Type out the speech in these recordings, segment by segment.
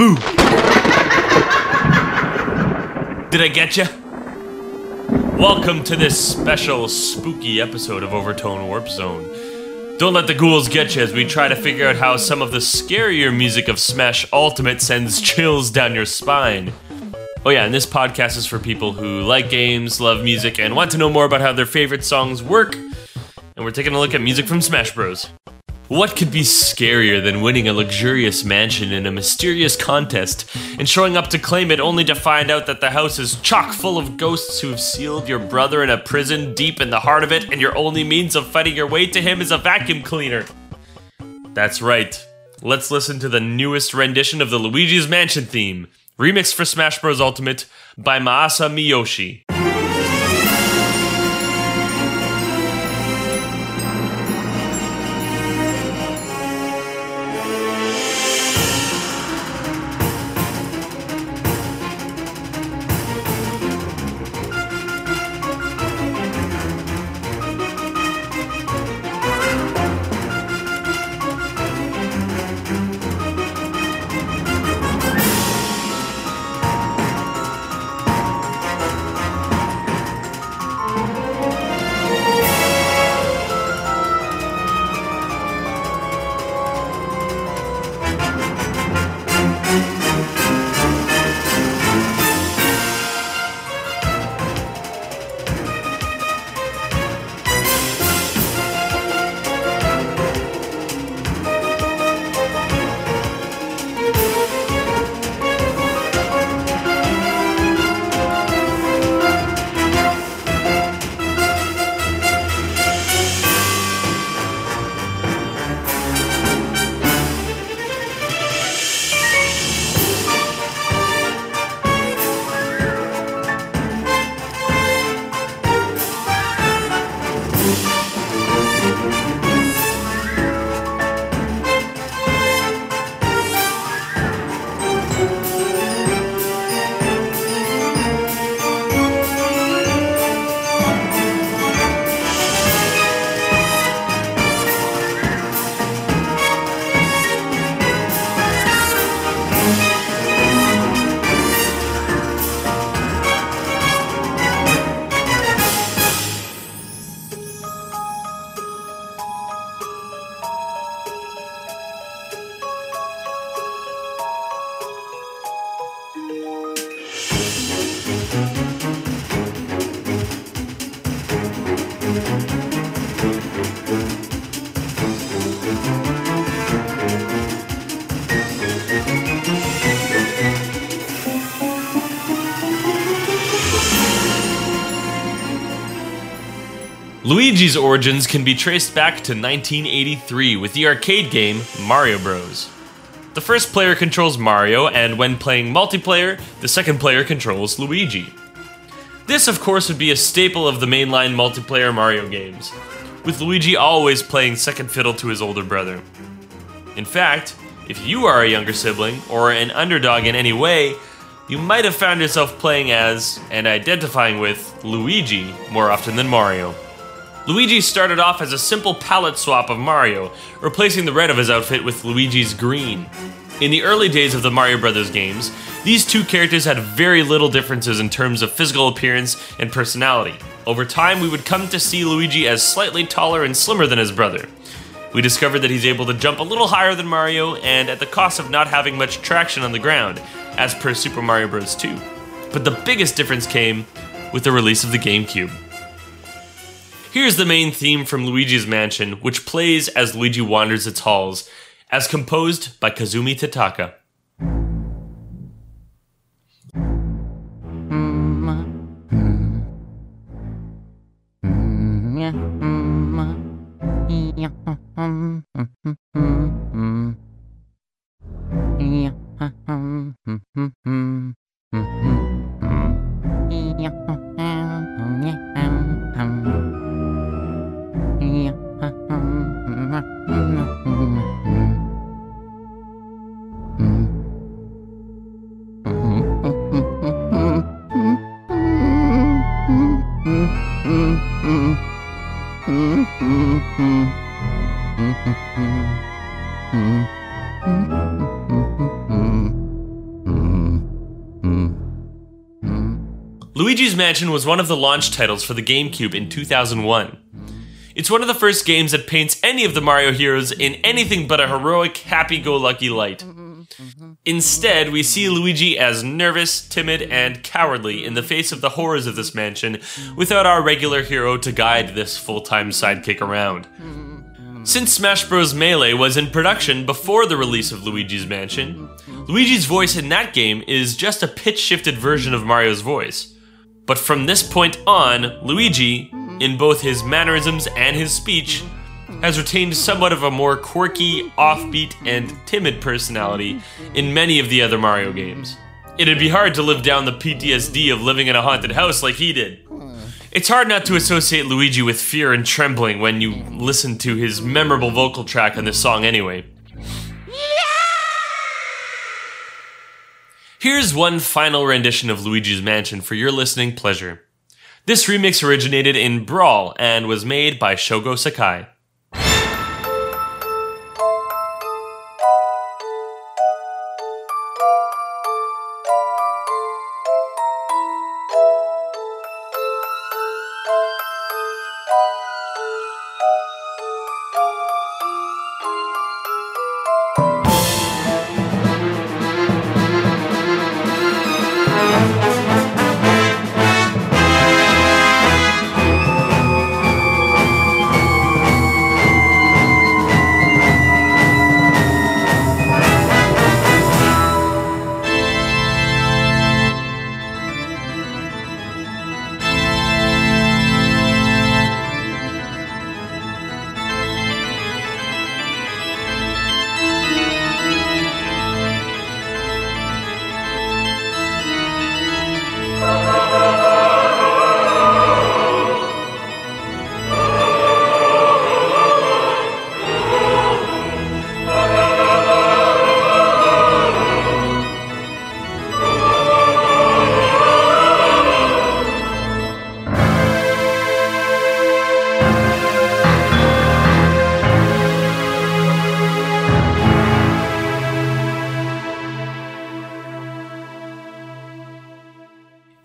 Spook. Did I get you? Welcome to this special spooky episode of Overtone Warp Zone. Don't let the ghouls get you as we try to figure out how some of the scarier music of Smash Ultimate sends chills down your spine. Oh, yeah, and this podcast is for people who like games, love music, and want to know more about how their favorite songs work. And we're taking a look at music from Smash Bros. What could be scarier than winning a luxurious mansion in a mysterious contest and showing up to claim it only to find out that the house is chock full of ghosts who have sealed your brother in a prison deep in the heart of it and your only means of fighting your way to him is a vacuum cleaner? That's right. Let's listen to the newest rendition of the Luigi's Mansion theme, remixed for Smash Bros. Ultimate by Maasa Miyoshi. Luigi's origins can be traced back to 1983 with the arcade game Mario Bros. The first player controls Mario, and when playing multiplayer, the second player controls Luigi. This, of course, would be a staple of the mainline multiplayer Mario games, with Luigi always playing second fiddle to his older brother. In fact, if you are a younger sibling or an underdog in any way, you might have found yourself playing as and identifying with Luigi more often than Mario. Luigi started off as a simple palette swap of Mario, replacing the red of his outfit with Luigi's green. In the early days of the Mario Brothers games, these two characters had very little differences in terms of physical appearance and personality. Over time, we would come to see Luigi as slightly taller and slimmer than his brother. We discovered that he's able to jump a little higher than Mario and at the cost of not having much traction on the ground, as per Super Mario Bros. 2. But the biggest difference came with the release of the GameCube. Here's the main theme from Luigi's Mansion, which plays as Luigi wanders its halls, as composed by Kazumi Totaka. Mansion was one of the launch titles for the GameCube in 2001. It's one of the first games that paints any of the Mario heroes in anything but a heroic, happy go lucky light. Instead, we see Luigi as nervous, timid, and cowardly in the face of the horrors of this mansion, without our regular hero to guide this full time sidekick around. Since Smash Bros. Melee was in production before the release of Luigi's Mansion, Luigi's voice in that game is just a pitch shifted version of Mario's voice. But from this point on, Luigi, in both his mannerisms and his speech, has retained somewhat of a more quirky, offbeat, and timid personality in many of the other Mario games. It'd be hard to live down the PTSD of living in a haunted house like he did. It's hard not to associate Luigi with fear and trembling when you listen to his memorable vocal track on this song, anyway. Here's one final rendition of Luigi's Mansion for your listening pleasure. This remix originated in Brawl and was made by Shogo Sakai.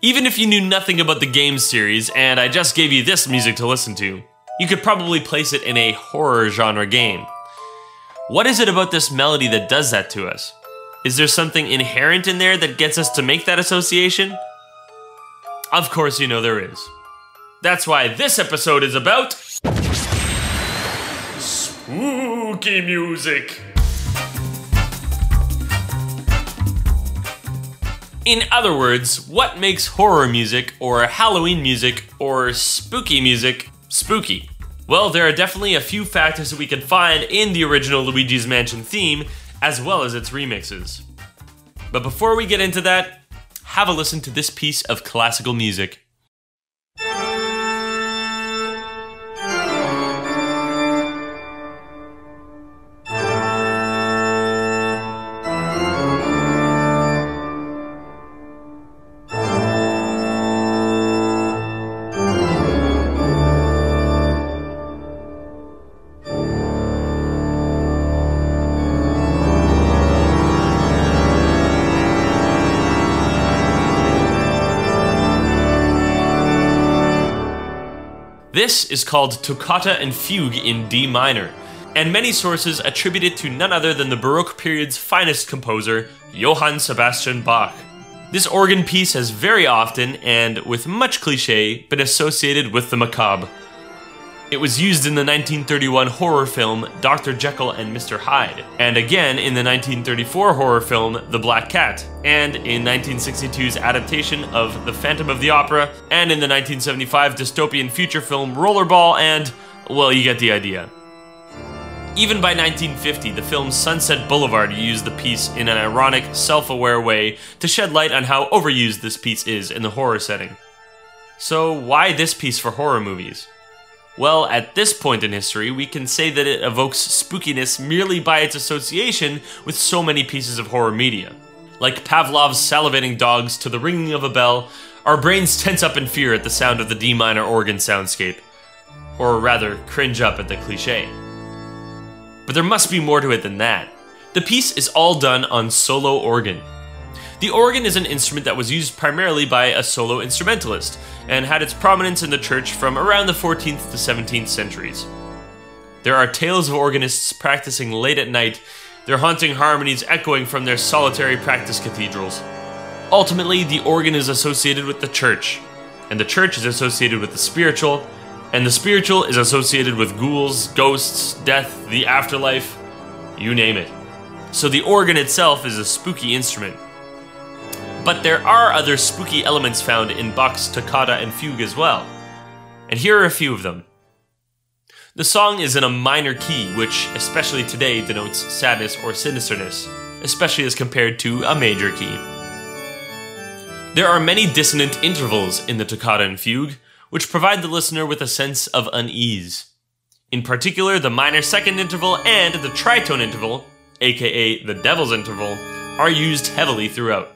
Even if you knew nothing about the game series and I just gave you this music to listen to, you could probably place it in a horror genre game. What is it about this melody that does that to us? Is there something inherent in there that gets us to make that association? Of course, you know there is. That's why this episode is about. Spooky music! In other words, what makes horror music, or Halloween music, or spooky music spooky? Well, there are definitely a few factors that we can find in the original Luigi's Mansion theme, as well as its remixes. But before we get into that, have a listen to this piece of classical music. This is called Toccata and Fugue in D minor, and many sources attribute it to none other than the Baroque period's finest composer, Johann Sebastian Bach. This organ piece has very often, and with much cliche, been associated with the macabre. It was used in the 1931 horror film Dr. Jekyll and Mr. Hyde, and again in the 1934 horror film The Black Cat, and in 1962's adaptation of The Phantom of the Opera, and in the 1975 dystopian future film Rollerball, and, well, you get the idea. Even by 1950, the film Sunset Boulevard used the piece in an ironic, self aware way to shed light on how overused this piece is in the horror setting. So, why this piece for horror movies? Well, at this point in history, we can say that it evokes spookiness merely by its association with so many pieces of horror media. Like Pavlov's salivating dogs to the ringing of a bell, our brains tense up in fear at the sound of the D minor organ soundscape. Or rather, cringe up at the cliche. But there must be more to it than that. The piece is all done on solo organ. The organ is an instrument that was used primarily by a solo instrumentalist and had its prominence in the church from around the 14th to 17th centuries. There are tales of organists practicing late at night, their haunting harmonies echoing from their solitary practice cathedrals. Ultimately, the organ is associated with the church, and the church is associated with the spiritual, and the spiritual is associated with ghouls, ghosts, death, the afterlife, you name it. So the organ itself is a spooky instrument. But there are other spooky elements found in Bach's toccata and fugue as well. And here are a few of them. The song is in a minor key, which, especially today, denotes sadness or sinisterness, especially as compared to a major key. There are many dissonant intervals in the toccata and fugue, which provide the listener with a sense of unease. In particular, the minor second interval and the tritone interval, aka the devil's interval, are used heavily throughout.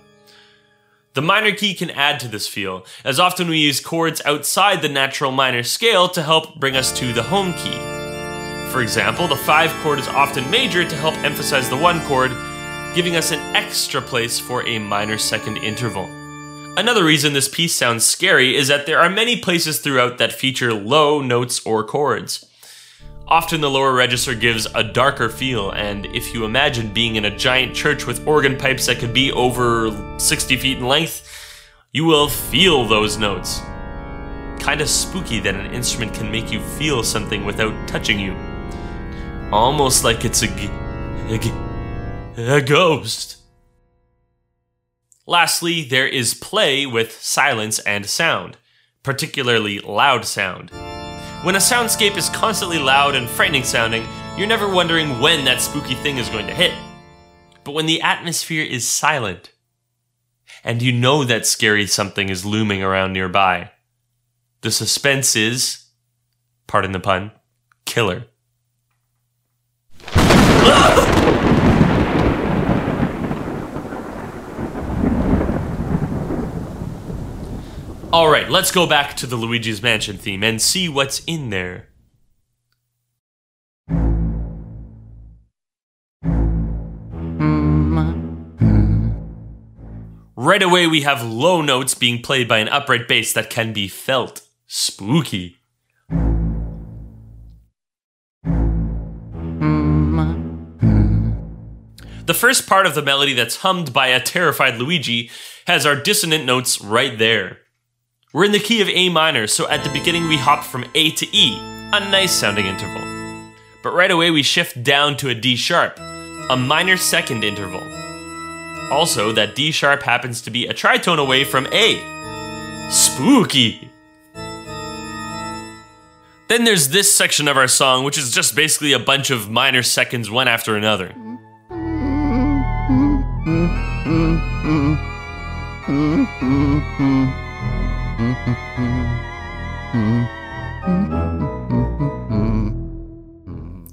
The minor key can add to this feel, as often we use chords outside the natural minor scale to help bring us to the home key. For example, the 5 chord is often major to help emphasize the 1 chord, giving us an extra place for a minor second interval. Another reason this piece sounds scary is that there are many places throughout that feature low notes or chords. Often the lower register gives a darker feel, and if you imagine being in a giant church with organ pipes that could be over 60 feet in length, you will feel those notes. Kinda spooky that an instrument can make you feel something without touching you. Almost like it's a, g- a, g- a ghost. Lastly, there is play with silence and sound, particularly loud sound. When a soundscape is constantly loud and frightening sounding, you're never wondering when that spooky thing is going to hit. But when the atmosphere is silent, and you know that scary something is looming around nearby, the suspense is, pardon the pun, killer. Alright, let's go back to the Luigi's Mansion theme and see what's in there. Mm-hmm. Right away, we have low notes being played by an upright bass that can be felt. Spooky. Mm-hmm. The first part of the melody that's hummed by a terrified Luigi has our dissonant notes right there. We're in the key of A minor, so at the beginning we hop from A to E, a nice sounding interval. But right away we shift down to a D sharp, a minor second interval. Also, that D sharp happens to be a tritone away from A. Spooky! Then there's this section of our song, which is just basically a bunch of minor seconds one after another.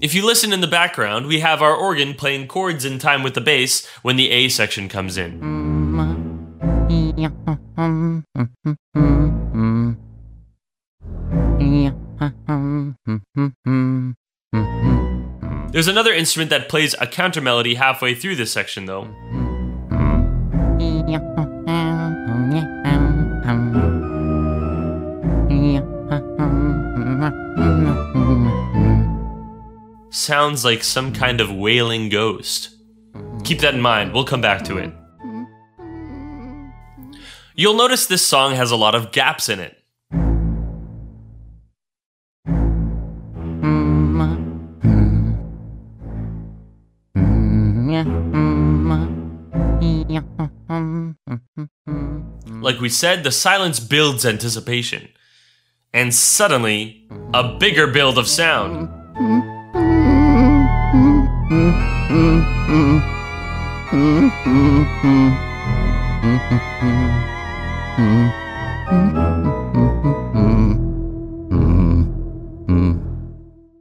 If you listen in the background, we have our organ playing chords in time with the bass when the A section comes in. There's another instrument that plays a counter melody halfway through this section, though. Sounds like some kind of wailing ghost. Keep that in mind, we'll come back to it. You'll notice this song has a lot of gaps in it. Like we said, the silence builds anticipation. And suddenly, a bigger build of sound.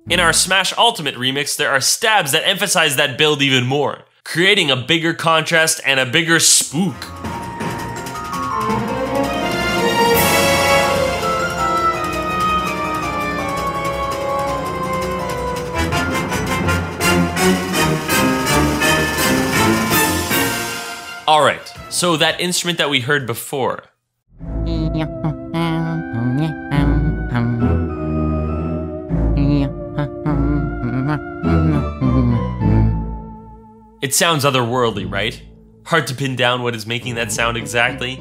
In our Smash Ultimate remix, there are stabs that emphasize that build even more, creating a bigger contrast and a bigger spook. So that instrument that we heard before. It sounds otherworldly, right? Hard to pin down what is making that sound exactly.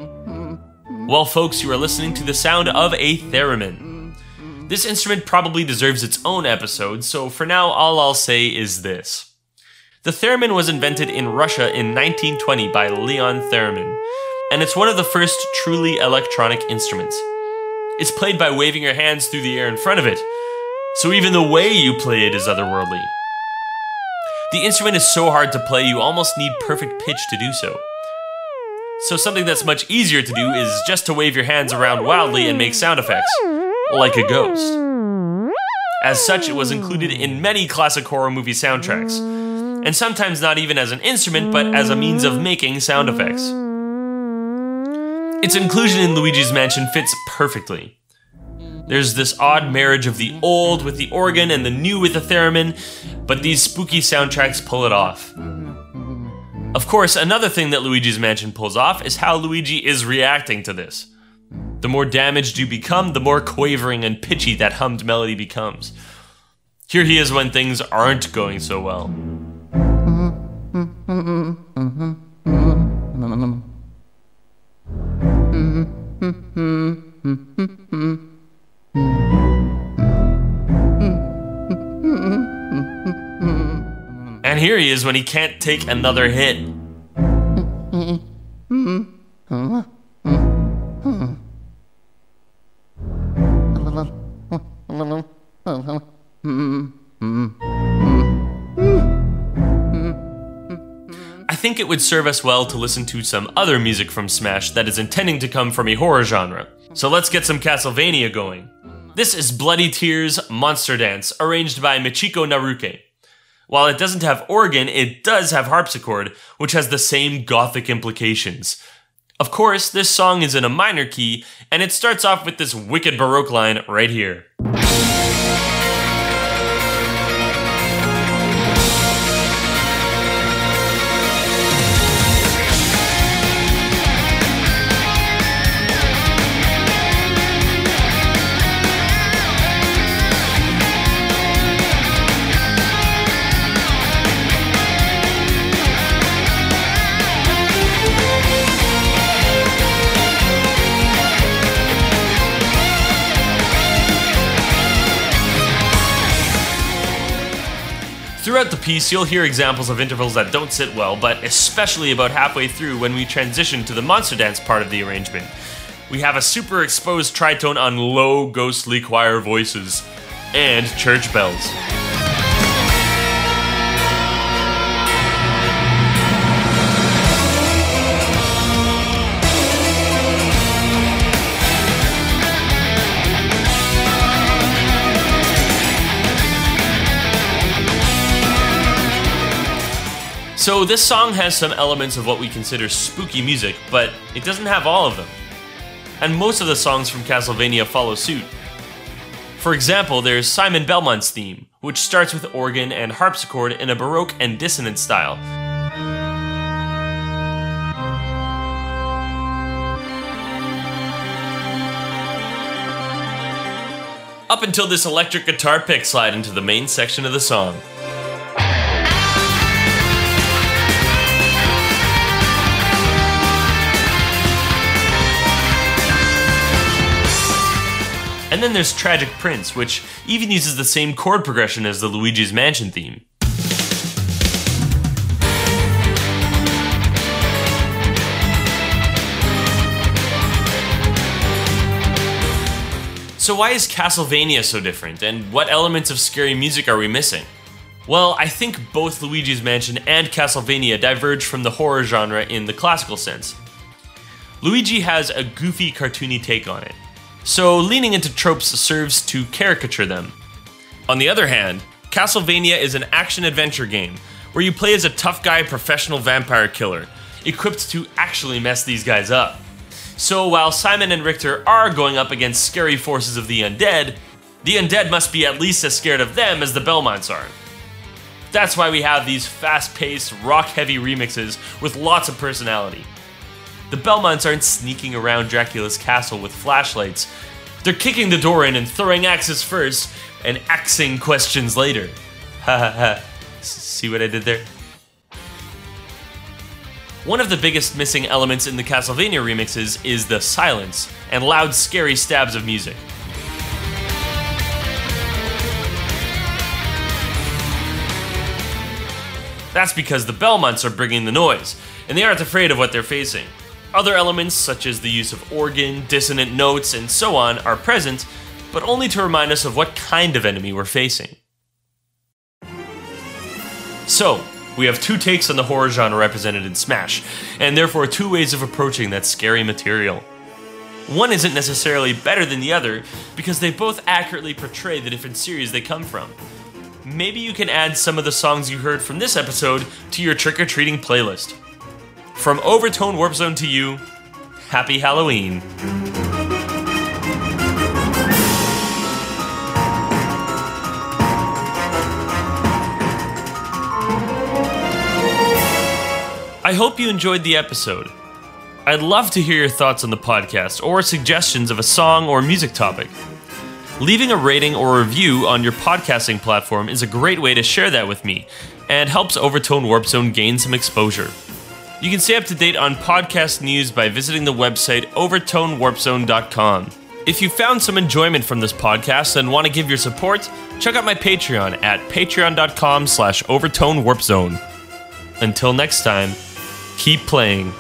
Well, folks, you are listening to the sound of a theremin. This instrument probably deserves its own episode, so for now, all I'll say is this. The theremin was invented in Russia in 1920 by Leon Theremin, and it's one of the first truly electronic instruments. It's played by waving your hands through the air in front of it, so even the way you play it is otherworldly. The instrument is so hard to play you almost need perfect pitch to do so. So something that's much easier to do is just to wave your hands around wildly and make sound effects, like a ghost. As such, it was included in many classic horror movie soundtracks, and sometimes not even as an instrument, but as a means of making sound effects. Its inclusion in Luigi's Mansion fits perfectly. There's this odd marriage of the old with the organ and the new with the theremin, but these spooky soundtracks pull it off. Of course, another thing that Luigi's Mansion pulls off is how Luigi is reacting to this. The more damaged you become, the more quavering and pitchy that hummed melody becomes. Here he is when things aren't going so well. And here he is when he can't take another hit. Would serve us well to listen to some other music from Smash that is intending to come from a horror genre. So let's get some Castlevania going. This is Bloody Tears Monster Dance, arranged by Michiko Naruke. While it doesn't have organ, it does have harpsichord, which has the same gothic implications. Of course, this song is in a minor key, and it starts off with this wicked Baroque line right here. Throughout the piece, you'll hear examples of intervals that don't sit well, but especially about halfway through when we transition to the monster dance part of the arrangement. We have a super exposed tritone on low, ghostly choir voices and church bells. So, this song has some elements of what we consider spooky music, but it doesn't have all of them. And most of the songs from Castlevania follow suit. For example, there's Simon Belmont's theme, which starts with organ and harpsichord in a Baroque and dissonant style. Up until this electric guitar pick slide into the main section of the song. Then there's Tragic Prince, which even uses the same chord progression as the Luigi's Mansion theme. So, why is Castlevania so different, and what elements of scary music are we missing? Well, I think both Luigi's Mansion and Castlevania diverge from the horror genre in the classical sense. Luigi has a goofy, cartoony take on it so leaning into tropes serves to caricature them. On the other hand, Castlevania is an action adventure game where you play as a tough guy professional vampire killer, equipped to actually mess these guys up. So while Simon and Richter are going up against scary forces of the undead, the undead must be at least as scared of them as the Belmonts are. That's why we have these fast paced, rock heavy remixes with lots of personality. The Belmonts aren't sneaking around Dracula's castle with flashlights. They're kicking the door in and throwing axes first, and axing questions later. Ha ha ha. See what I did there? One of the biggest missing elements in the Castlevania remixes is the silence and loud, scary stabs of music. That's because the Belmonts are bringing the noise, and they aren't afraid of what they're facing. Other elements, such as the use of organ, dissonant notes, and so on, are present, but only to remind us of what kind of enemy we're facing. So, we have two takes on the horror genre represented in Smash, and therefore two ways of approaching that scary material. One isn't necessarily better than the other because they both accurately portray the different series they come from. Maybe you can add some of the songs you heard from this episode to your trick or treating playlist. From Overtone Warp Zone to you, happy Halloween. I hope you enjoyed the episode. I'd love to hear your thoughts on the podcast or suggestions of a song or music topic. Leaving a rating or review on your podcasting platform is a great way to share that with me and helps Overtone Warp Zone gain some exposure. You can stay up to date on podcast news by visiting the website overtonewarpzone.com. If you found some enjoyment from this podcast and want to give your support, check out my Patreon at patreon.com slash overtonewarpzone. Until next time, keep playing